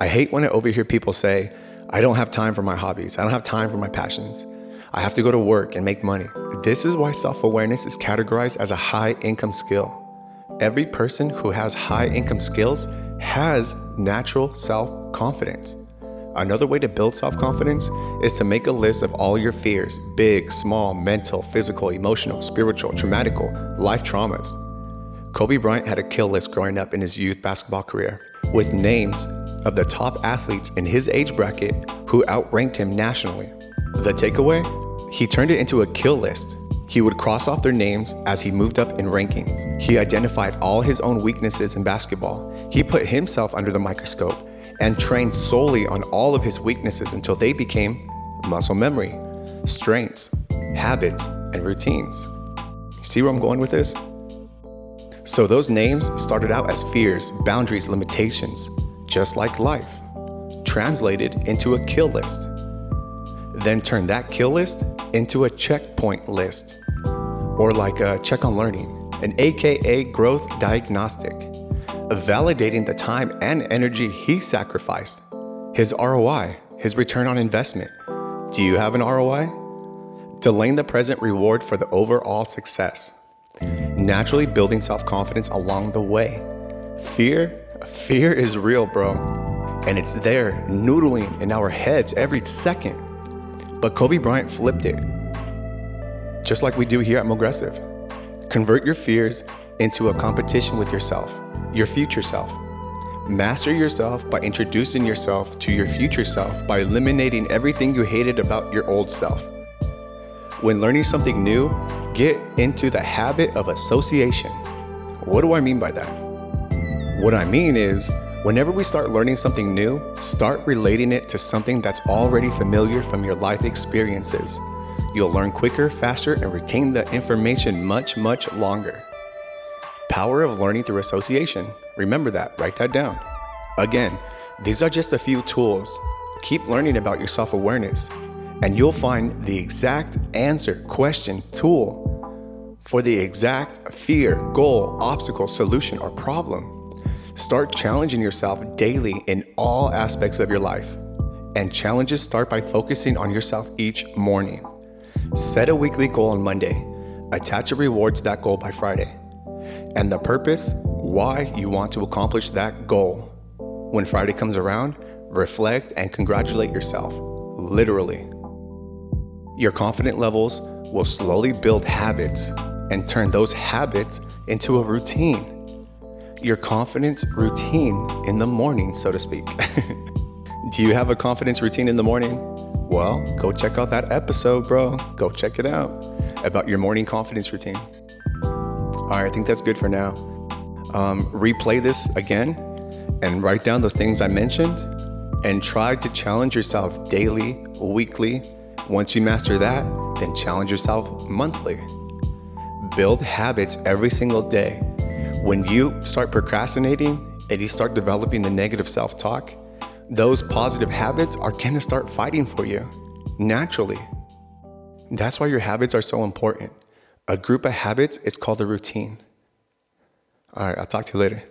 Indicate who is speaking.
Speaker 1: I hate when I overhear people say, I don't have time for my hobbies. I don't have time for my passions. I have to go to work and make money. This is why self awareness is categorized as a high income skill. Every person who has high income skills has natural self confidence. Another way to build self confidence is to make a list of all your fears big, small, mental, physical, emotional, spiritual, traumatical, life traumas. Kobe Bryant had a kill list growing up in his youth basketball career with names of the top athletes in his age bracket who outranked him nationally. The takeaway? He turned it into a kill list. He would cross off their names as he moved up in rankings. He identified all his own weaknesses in basketball. He put himself under the microscope and trained solely on all of his weaknesses until they became muscle memory, strengths, habits, and routines. See where I'm going with this? So, those names started out as fears, boundaries, limitations, just like life, translated into a kill list. Then turn that kill list into a checkpoint list, or like a check on learning, an AKA growth diagnostic, validating the time and energy he sacrificed, his ROI, his return on investment. Do you have an ROI? Delaying the present reward for the overall success. Naturally building self confidence along the way. Fear Fear is real, bro. And it's there, noodling in our heads every second. But Kobe Bryant flipped it. Just like we do here at Mogressive. Convert your fears into a competition with yourself, your future self. Master yourself by introducing yourself to your future self by eliminating everything you hated about your old self. When learning something new, get into the habit of association. What do I mean by that? What I mean is, whenever we start learning something new, start relating it to something that's already familiar from your life experiences. You'll learn quicker, faster, and retain the information much, much longer. Power of learning through association. Remember that, write that down. Again, these are just a few tools. Keep learning about your self awareness, and you'll find the exact answer, question, tool for the exact fear, goal, obstacle, solution, or problem. Start challenging yourself daily in all aspects of your life. And challenges start by focusing on yourself each morning. Set a weekly goal on Monday. Attach a reward to that goal by Friday. And the purpose, why you want to accomplish that goal. When Friday comes around, reflect and congratulate yourself. Literally. Your confident levels will slowly build habits and turn those habits into a routine your confidence routine in the morning, so to speak. Do you have a confidence routine in the morning? Well, go check out that episode, bro. Go check it out about your morning confidence routine. All right, I think that's good for now. Um, replay this again and write down those things I mentioned and try to challenge yourself daily, weekly. Once you master that, then challenge yourself monthly. Build habits every single day when you start procrastinating and you start developing the negative self talk, those positive habits are going to start fighting for you naturally. That's why your habits are so important. A group of habits is called a routine. All right, I'll talk to you later.